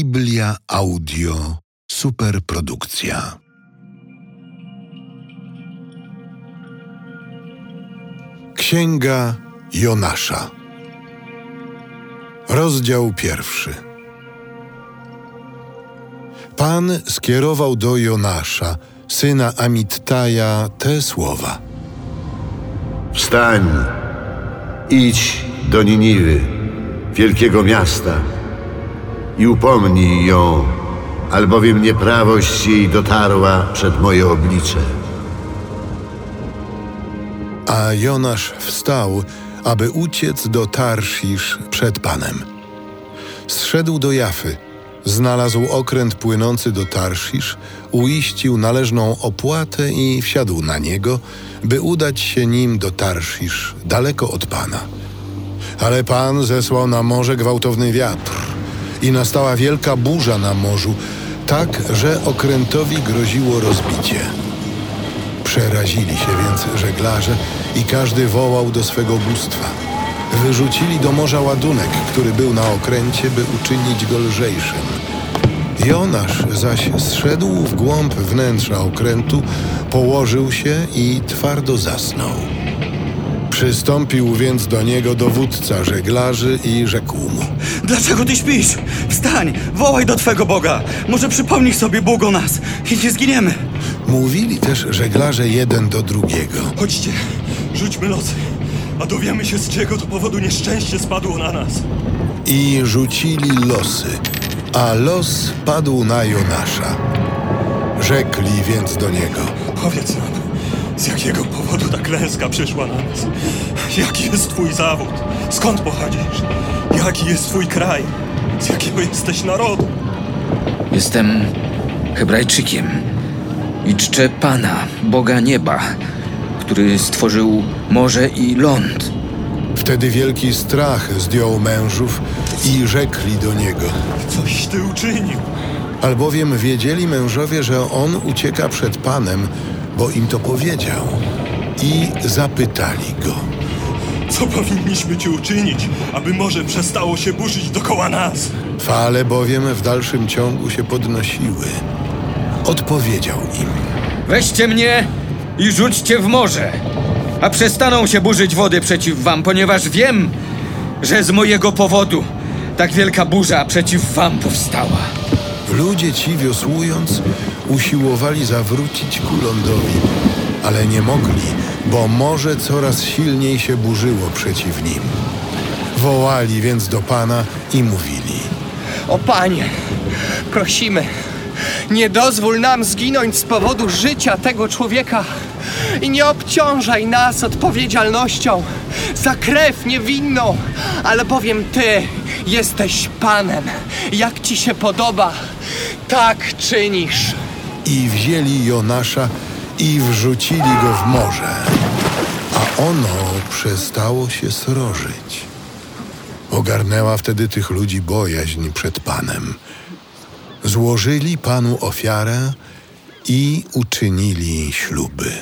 Biblia Audio Superprodukcja. Księga Jonasza. Rozdział pierwszy. Pan skierował do Jonasza, syna Amittaja, te słowa. Wstań, idź do Niniwy, wielkiego miasta, i upomnij ją, albowiem nieprawość jej dotarła przed moje oblicze. A Jonasz wstał, aby uciec do Tarszisz przed Panem. Zszedł do Jafy, znalazł okręt płynący do Tarszisz, uiścił należną opłatę i wsiadł na niego, by udać się nim do Tarszisz, daleko od Pana. Ale Pan zesłał na morze gwałtowny wiatr i nastała wielka burza na morzu, tak, że okrętowi groziło rozbicie. Przerazili się więc żeglarze i każdy wołał do swego bóstwa. Wyrzucili do morza ładunek, który był na okręcie, by uczynić go lżejszym. Jonasz zaś zszedł w głąb wnętrza okrętu, położył się i twardo zasnął. Przystąpił więc do niego dowódca żeglarzy i rzekł mu: Dlaczego ty śpisz? Wstań, wołaj do twego Boga. Może przypomnij sobie Bóg o nas i nie zginiemy. Mówili też żeglarze jeden do drugiego. Chodźcie, rzućmy losy, a dowiemy się z czego to powodu nieszczęście spadło na nas. I rzucili losy, a los padł na Jonasza. Rzekli więc do niego: Powiedz nam, z jakiego powodu ta klęska przyszła na nas? Jaki jest twój zawód? Skąd pochodzisz? Jaki jest twój kraj? Z jakiego jesteś narodu? Jestem Hebrajczykiem i czczę Pana, Boga nieba, który stworzył morze i ląd. Wtedy wielki strach zdjął mężów i rzekli do niego. Coś ty uczynił. Albowiem wiedzieli mężowie, że on ucieka przed Panem, bo im to powiedział. I zapytali go. Co powinniśmy ci uczynić, aby morze przestało się burzyć dokoła nas? Fale bowiem w dalszym ciągu się podnosiły. Odpowiedział im. Weźcie mnie i rzućcie w morze, a przestaną się burzyć wody przeciw wam, ponieważ wiem, że z mojego powodu tak wielka burza przeciw wam powstała. Ludzie ci wiosłując usiłowali zawrócić ku lądowi, ale nie mogli, bo morze coraz silniej się burzyło przeciw nim. Wołali więc do Pana i mówili. O Panie, prosimy, nie dozwól nam zginąć z powodu życia tego człowieka i nie obciążaj nas odpowiedzialnością za krew niewinną, ale powiem Ty jesteś Panem. Jak Ci się podoba, tak czynisz. I wzięli Jonasza i wrzucili go w morze, a ono przestało się srożyć. Ogarnęła wtedy tych ludzi bojaźń przed Panem. Złożyli Panu ofiarę i uczynili śluby.